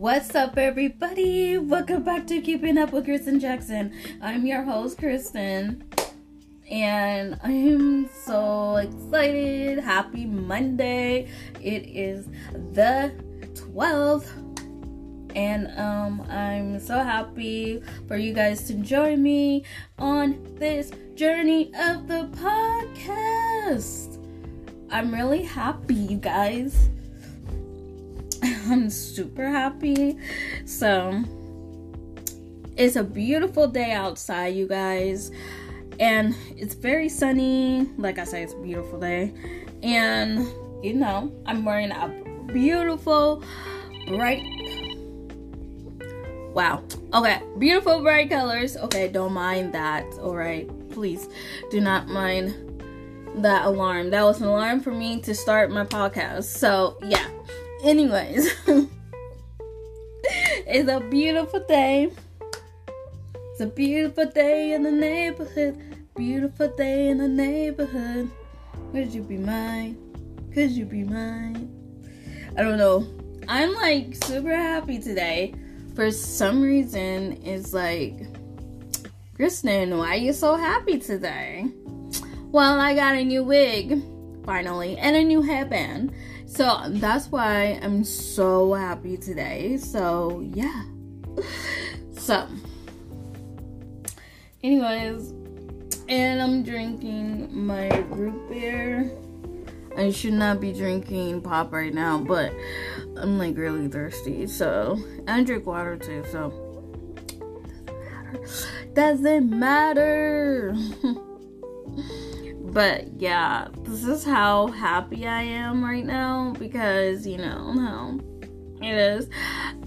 What's up, everybody? Welcome back to Keeping Up with Crystin Jackson. I'm your host, Crystin, and I am so excited. Happy Monday! It is the 12th, and um, I'm so happy for you guys to join me on this journey of the podcast. I'm really happy, you guys. I'm super happy. So, it's a beautiful day outside, you guys. And it's very sunny. Like I said, it's a beautiful day. And, you know, I'm wearing a beautiful, bright. Wow. Okay. Beautiful, bright colors. Okay. Don't mind that. All right. Please do not mind that alarm. That was an alarm for me to start my podcast. So, yeah. Anyways, it's a beautiful day. It's a beautiful day in the neighborhood. Beautiful day in the neighborhood. Could you be mine? Could you be mine? I don't know. I'm like super happy today. For some reason, it's like, Crystin, why are you so happy today? Well, I got a new wig, finally, and a new headband. So that's why I'm so happy today. So, yeah. So, anyways, and I'm drinking my root beer. I should not be drinking pop right now, but I'm like really thirsty. So, I drink water too. So, doesn't matter. Doesn't matter. But yeah, this is how happy I am right now because you know how it is.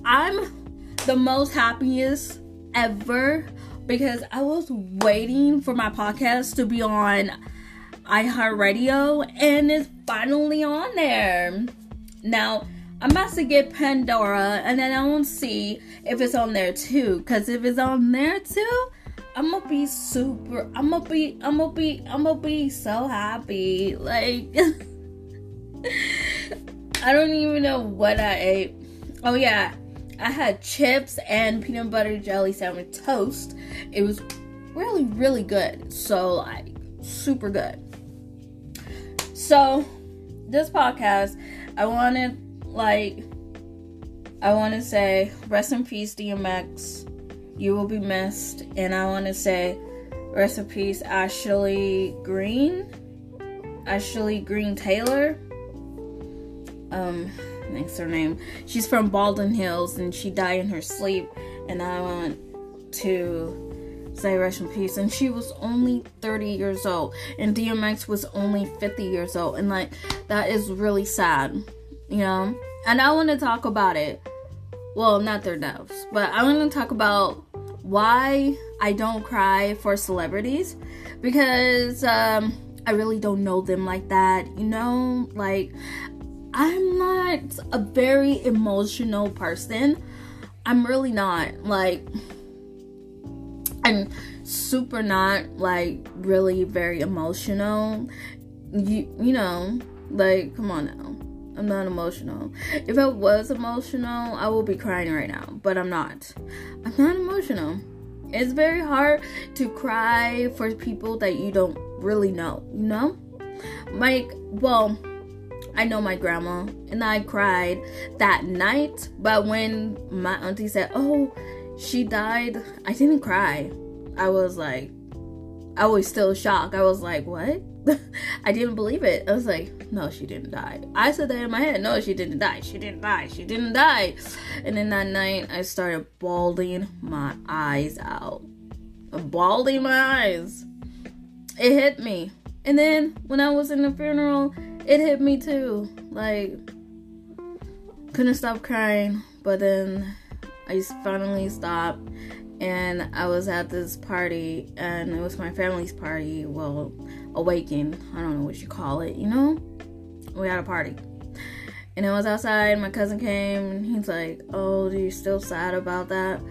I'm the most happiest ever because I was waiting for my podcast to be on iHeartRadio and it's finally on there. Now, I'm about to get Pandora and then I will see if it's on there too. Because if it's on there too, I'm gonna be super. I'm gonna be. I'm gonna be. I'm gonna be so happy. Like, I don't even know what I ate. Oh yeah, I had chips and peanut butter jelly sandwich toast. It was really, really good. So like, super good. So, this podcast, I wanted like, I want to say rest in peace, DMX you will be missed. And I want to say, rest in peace, Ashley Green. Ashley Green Taylor. Um, thanks her name. She's from Baldwin Hills and she died in her sleep. And I want to say rest in peace. And she was only 30 years old. And DMX was only 50 years old. And like, that is really sad, you know? And I want to talk about it well, not their deaths, but I want to talk about why I don't cry for celebrities because um, I really don't know them like that. You know, like I'm not a very emotional person. I'm really not. Like, I'm super not like really very emotional. You you know, like come on now. I'm not emotional. If I was emotional, I would be crying right now, but I'm not. I'm not emotional. It's very hard to cry for people that you don't really know, you know? Like, well, I know my grandma and I cried that night, but when my auntie said, Oh, she died, I didn't cry. I was like, I was still shocked. I was like, What? I didn't believe it. I was like, no, she didn't die. I said that in my head. No, she didn't die. She didn't die. She didn't die. And then that night, I started bawling my eyes out. Bawling my eyes. It hit me. And then when I was in the funeral, it hit me too. Like, couldn't stop crying. But then I finally stopped and I was at this party, and it was my family's party. Well, awaken. I don't know what you call it, you know? We had a party. And I was outside, my cousin came, and he's like, Oh, are you still sad about that?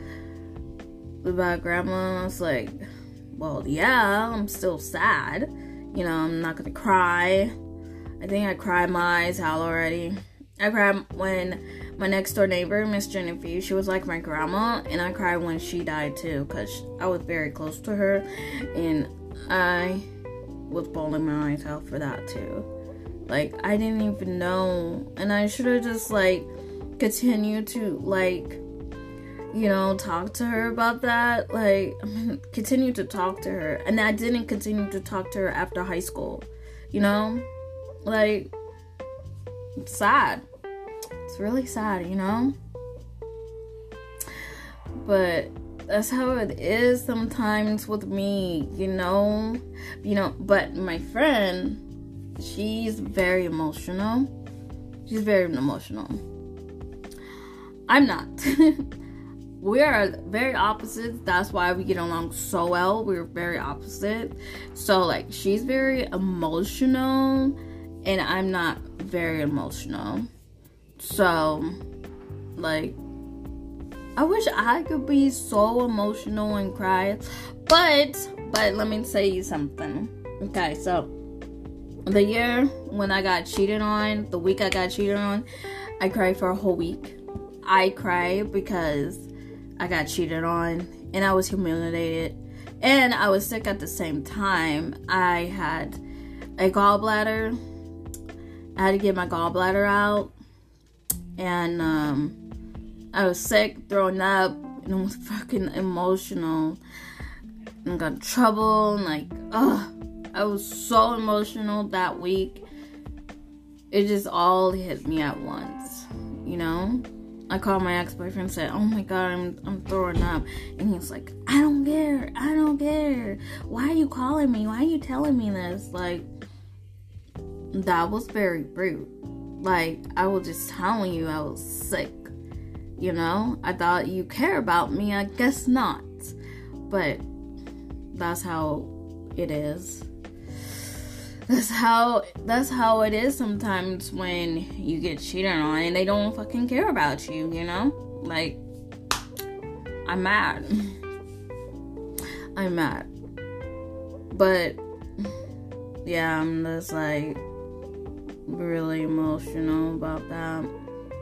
About grandma? And I was like, Well, yeah, I'm still sad. You know, I'm not gonna cry. I think I cried my eyes out already. I cried when my next door neighbor, Miss Genevieve, she was like my grandma, and I cried when she died too, cause I was very close to her, and I was bawling my eyes out for that too. Like I didn't even know, and I should have just like continued to like you know, talk to her about that. Like, continue to talk to her. And I didn't continue to talk to her after high school. You know? Like, it's sad. It's really sad, you know? But that's how it is sometimes with me, you know? You know, but my friend, she's very emotional. She's very emotional. I'm not. we are very opposite. That's why we get along so well. We're very opposite. So like she's very emotional and I'm not very emotional. So like I wish I could be so emotional and cry. But but let me tell you something. Okay, so the year when I got cheated on, the week I got cheated on, I cried for a whole week. I cried because I got cheated on and I was humiliated and I was sick at the same time. I had a gallbladder. I had to get my gallbladder out and um, I was sick, throwing up, and I was fucking emotional and got in trouble and like, ugh, I was so emotional that week. It just all hit me at once, you know? I called my ex-boyfriend and said, "Oh my god, I'm I'm throwing up." And he's like, "I don't care. I don't care. Why are you calling me? Why are you telling me this?" Like that was very rude. Like I was just telling you I was sick. You know? I thought you care about me. I guess not. But that's how it is that's how that's how it is sometimes when you get cheated on and they don't fucking care about you, you know? Like I'm mad. I'm mad. But yeah, I'm just like really emotional about that.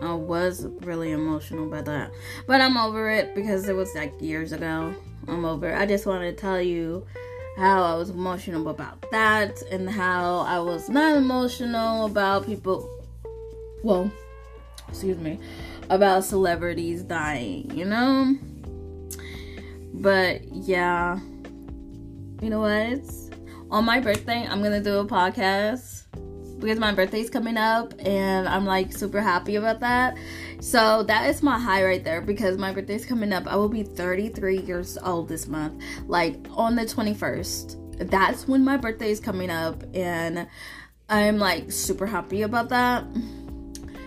I was really emotional about that. But I'm over it because it was like years ago. I'm over. I just want to tell you how I was emotional about that and how I was not emotional about people well, excuse me, about celebrities dying, you know? But yeah. You know what? On my birthday, I'm going to do a podcast because my birthday's coming up and I'm like super happy about that. So that is my high right there because my birthday's coming up. I will be 33 years old this month, like on the 21st. That's when my birthday is coming up, and I'm like super happy about that.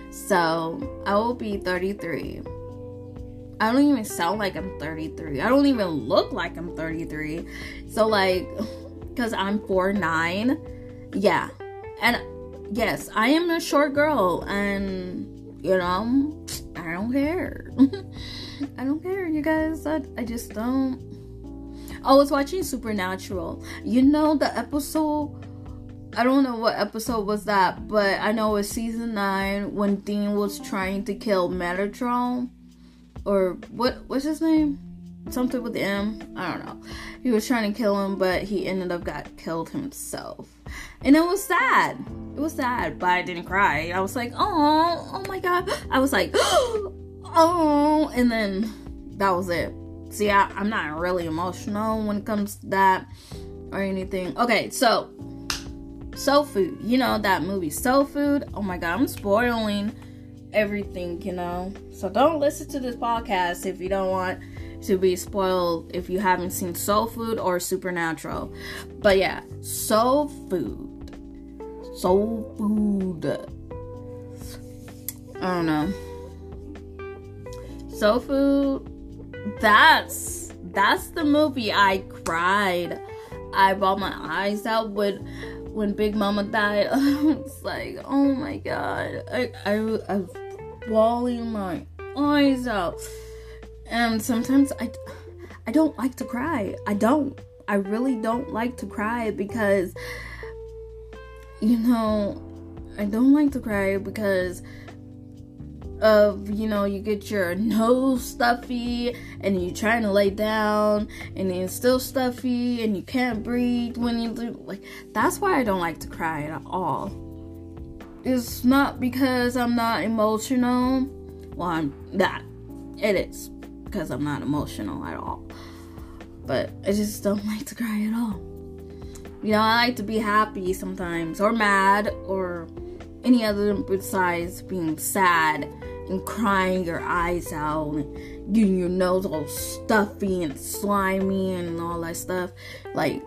So I will be 33. I don't even sound like I'm 33. I don't even look like I'm 33. So like, cause I'm 4'9. Yeah. And yes, I am a short girl and you know, I don't care. I don't care, you guys. I, I just don't. I was watching Supernatural. You know, the episode. I don't know what episode was that, but I know it was season 9 when Dean was trying to kill Metatron. Or what what's his name? Something with M. I don't know. He was trying to kill him, but he ended up got killed himself. And it was sad. It was sad, but I didn't cry. I was like, oh, oh my god. I was like, oh, and then that was it. See, I, I'm not really emotional when it comes to that or anything. Okay, so Soul Food. You know that movie Soul Food? Oh my god, I'm spoiling everything, you know. So don't listen to this podcast if you don't want to be spoiled if you haven't seen Soul Food or Supernatural. But yeah, Soul Food. Soul Food. I don't know. Soul Food. That's that's the movie I cried. I bawled my eyes out when when Big Mama died. it's like, oh my god. I I, I was bawling my eyes out. And sometimes I, I don't like to cry. I don't. I really don't like to cry because, you know, I don't like to cry because of you know you get your nose stuffy and you're trying to lay down and it's still stuffy and you can't breathe when you do like that's why I don't like to cry at all. It's not because I'm not emotional. Well, I'm not. It is because I'm not emotional at all. But I just don't like to cry at all. You know, I like to be happy sometimes, or mad, or any other besides being sad and crying your eyes out and getting your nose all stuffy and slimy and all that stuff. Like,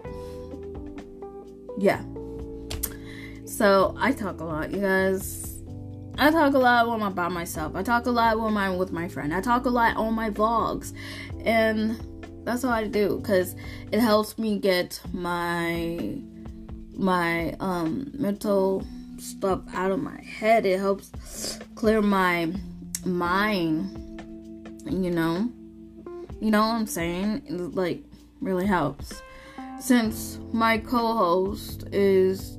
yeah. So I talk a lot, you guys. I talk a lot when I'm by myself. I talk a lot when I'm with my friend. I talk a lot on my vlogs. And that's all I do because it helps me get my my um mental stuff out of my head. It helps clear my mind. You know, you know what I'm saying? It, like really helps. Since my co-host is,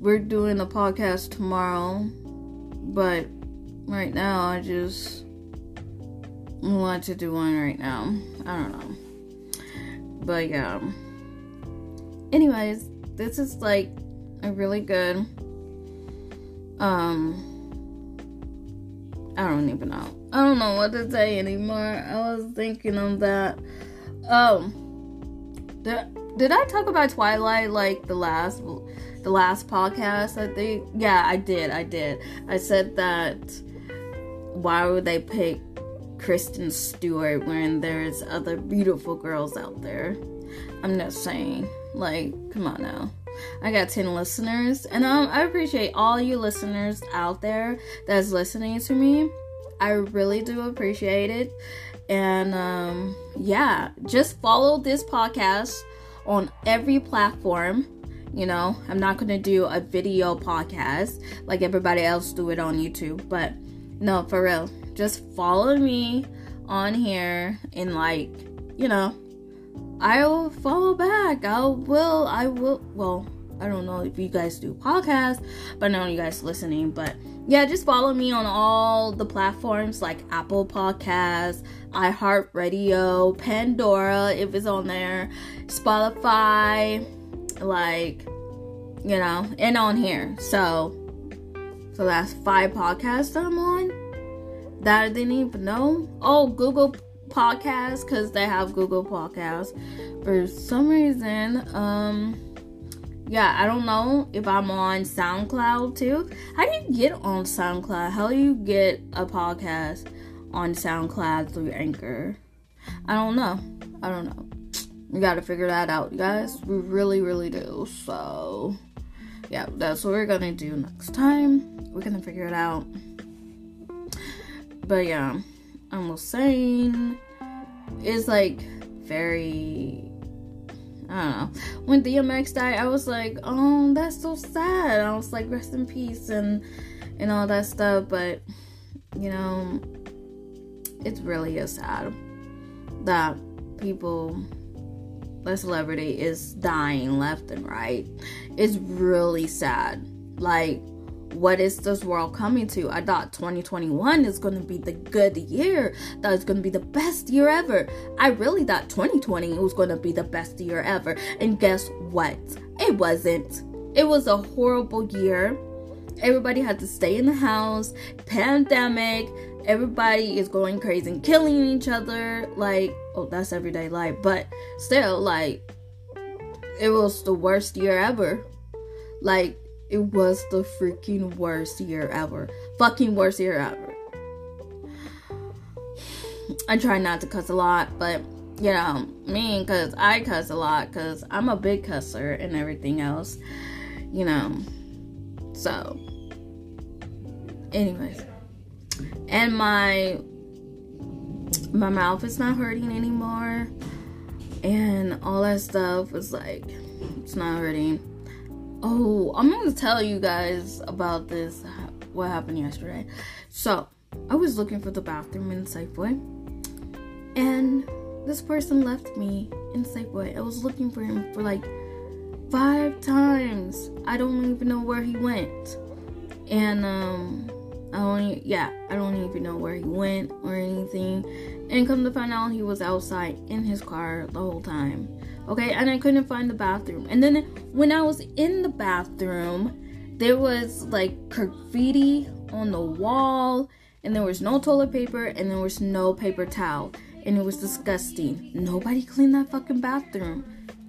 we're doing a podcast tomorrow, but right now I just want to do one right now. I don't know. But yeah. Anyways, this is like a really good um I don't even know. I don't know what to say anymore. I was thinking of that. Um did, did I talk about Twilight like the last the last podcast? I think yeah, I did. I did. I said that why would they pick Kristen Stewart when there's other beautiful girls out there. I'm not saying, like, come on now. I got 10 listeners, and um, I appreciate all you listeners out there that's listening to me. I really do appreciate it. And um, yeah, just follow this podcast on every platform. You know, I'm not gonna do a video podcast like everybody else do it on YouTube, but no, for real, just follow me on here and like, you know, I will follow back. I will, I will, well, I don't know if you guys do podcasts, but I know you guys listening. But yeah, just follow me on all the platforms like Apple Podcasts, iHeartRadio, Pandora, if it's on there, Spotify, like, you know, and on here. So, so that's five podcasts I'm on that I didn't even know. Oh, Google Podcasts because they have Google Podcasts. For some reason, um, yeah, I don't know if I'm on SoundCloud too. How do you get on SoundCloud? How do you get a podcast on SoundCloud through Anchor? I don't know. I don't know. We gotta figure that out, you guys. We really, really do. So, yeah, that's what we're gonna do next time. We're gonna figure it out. But yeah, I was saying it's like very I don't know. When DMX died, I was like, oh, that's so sad. I was like, rest in peace and and all that stuff. But you know, it's really a sad that people, that celebrity is dying left and right. It's really sad. Like what is this world coming to? I thought 2021 is going to be the good year. That is going to be the best year ever. I really thought 2020 was going to be the best year ever. And guess what? It wasn't. It was a horrible year. Everybody had to stay in the house, pandemic. Everybody is going crazy and killing each other. Like, oh, that's everyday life. But still, like, it was the worst year ever. Like, it was the freaking worst year ever. Fucking worst year ever. I try not to cuss a lot, but you know, me, because I cuss a lot, because I'm a big cusser and everything else, you know. So, anyways, and my my mouth is not hurting anymore, and all that stuff was like, it's not hurting Oh, I'm to tell you guys about this, what happened yesterday. So, I was looking for the bathroom in Safeway, and this person left me in Safeway. I was looking for him for like five times. I don't even know where he went. And um, I don't, yeah, I don't even know where he went or anything. And come to find out, he was outside in his car the whole time. Okay, and I couldn't find the bathroom. And then when I was in the bathroom, there was like graffiti on the wall, and there was no toilet paper, and there was no paper towel, and it was disgusting. Nobody cleaned that fucking bathroom.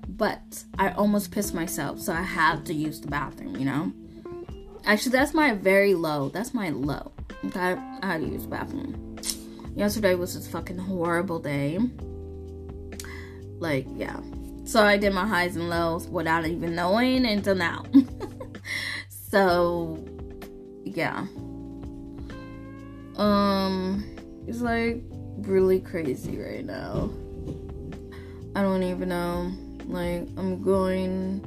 But I almost pissed myself, so I had to use the bathroom, you know? Actually, that's my very low. That's my low. Okay, I had to use the bathroom. Yesterday was just fucking horrible day. Like, yeah. So I did my highs and lows without even knowing until now. so, yeah. Um, it's like really crazy right now. I don't even know. Like, I'm going.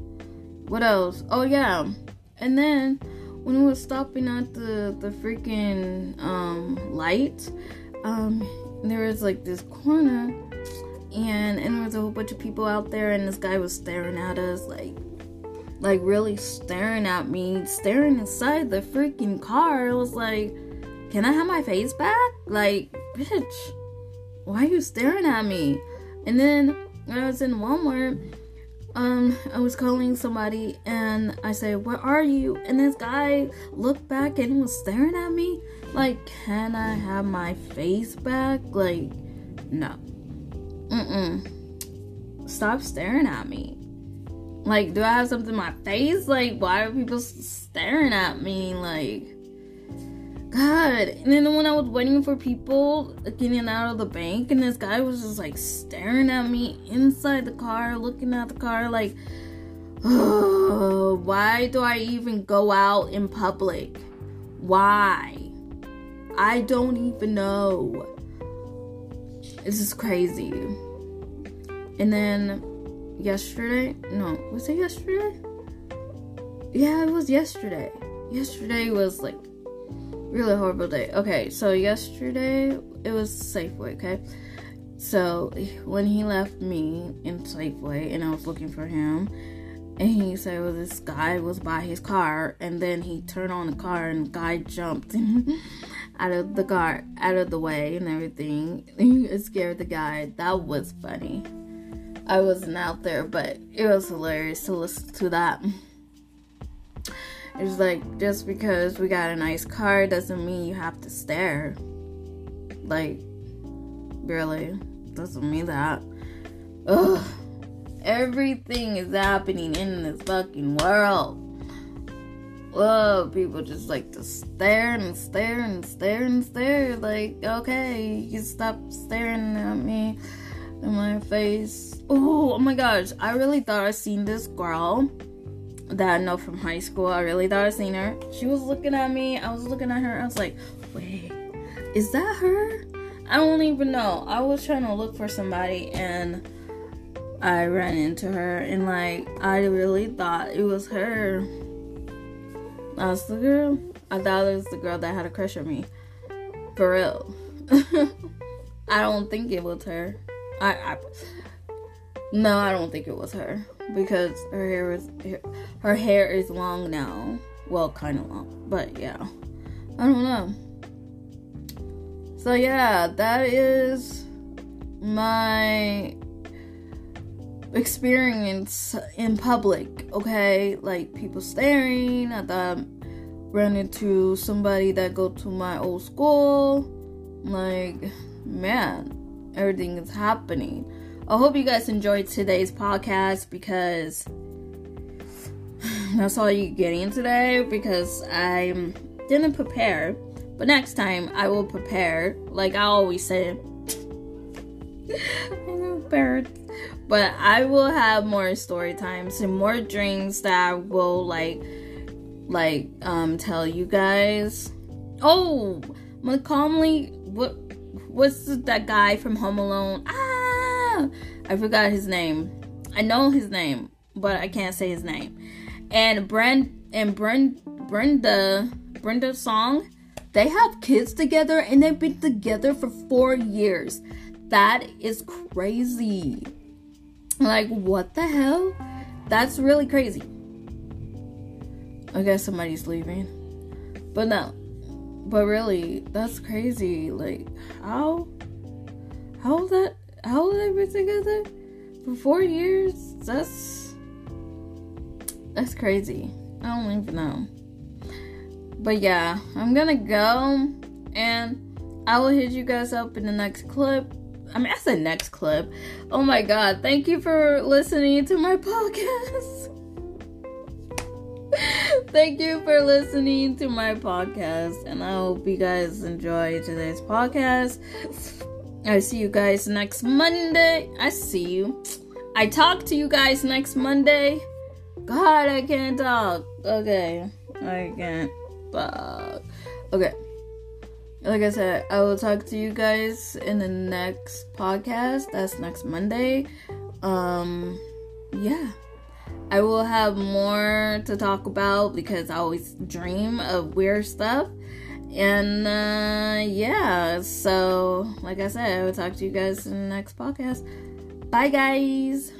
What else? Oh, yeah. And then when we were stopping at the the freaking um light, um, there was like this corner, and and there was a whole bunch of people out there, and this guy was staring at us like. Like really staring at me, staring inside the freaking car. I was like, "Can I have my face back?" Like, bitch, why are you staring at me? And then I was in Walmart, um, I was calling somebody and I say, Where are you? And this guy looked back and was staring at me. Like, can I have my face back? Like, no. Mm-mm. Stop staring at me. Like, do I have something in my face? Like, why are people staring at me? Like, God. And then when I was waiting for people getting out of the bank, and this guy was just like staring at me inside the car, looking at the car, like, oh, why do I even go out in public? Why? I don't even know. This is crazy. And then yesterday, no, was it yesterday? Yeah, it was yesterday. Yesterday was like really horrible day. Okay, so yesterday it was Safeway, okay? So when he left me in Safeway and I was looking for him, and he said, Well, this guy was by his car, and then he turned on the car and the guy jumped out of the car, out of the way, and everything. It scared the guy. That was funny. I wasn't out there, but it was hilarious to listen to that. It's like just because we got a nice car doesn't mean you have to stare. Like, really, doesn't mean that. Ugh. Everything is happening in this fucking world. Whoa, people just like to stare and stare and stare and stare. Like, okay, you stop staring at me in my face. Oh, oh my gosh, I really thought I seen this girl that I know from high school. I really thought I seen her. She was looking at me. I was looking at her. I was like, wait, is that her? I don't even know. I was trying to look for somebody and I ran into her and like I really thought it was her. Uh, That's the girl. I thought it was the girl that had a crush on me. For real. I don't think it was her. I, I no, I don't think it was her because her hair is her hair is long now. Well, kind of long, but yeah, I don't know. So yeah, that is my experience in public. Okay, like people staring. I thought ran into somebody that go to my old school. Like, man, everything is happening. I hope you guys enjoyed today's podcast because that's all you're getting today because I didn't prepare. But next time I will prepare, like I always say. I'm prepared. But I will have more story times and more drinks that I will like like um tell you guys. Oh, Macaulay what what's that guy from Home Alone? Ah I forgot his name. I know his name, but I can't say his name. And Brent and Brent Brenda Brenda Song, they have kids together and they've been together for four years. That is crazy. Like what the hell? That's really crazy. I guess somebody's leaving. But no. but really, that's crazy. Like, how, how that, how they been together for four years? That's, that's crazy. I don't even know. But yeah, I'm gonna go and I will hit you guys up in the next clip. I mean, I the next clip. Oh my god, thank you for listening to my podcast. thank you for listening to my podcast, and I hope you guys enjoy today's podcast. I see you guys next Monday. I see you. I talk to you guys next Monday. God, I can't talk. Okay, I can't talk. Okay like I said, I will talk to you guys in the next podcast. That's next Monday. Um, yeah. I will have more to talk about because I always dream of weird stuff. And uh, yeah, so like I said, I will talk to you guys in the next podcast. Bye, guys.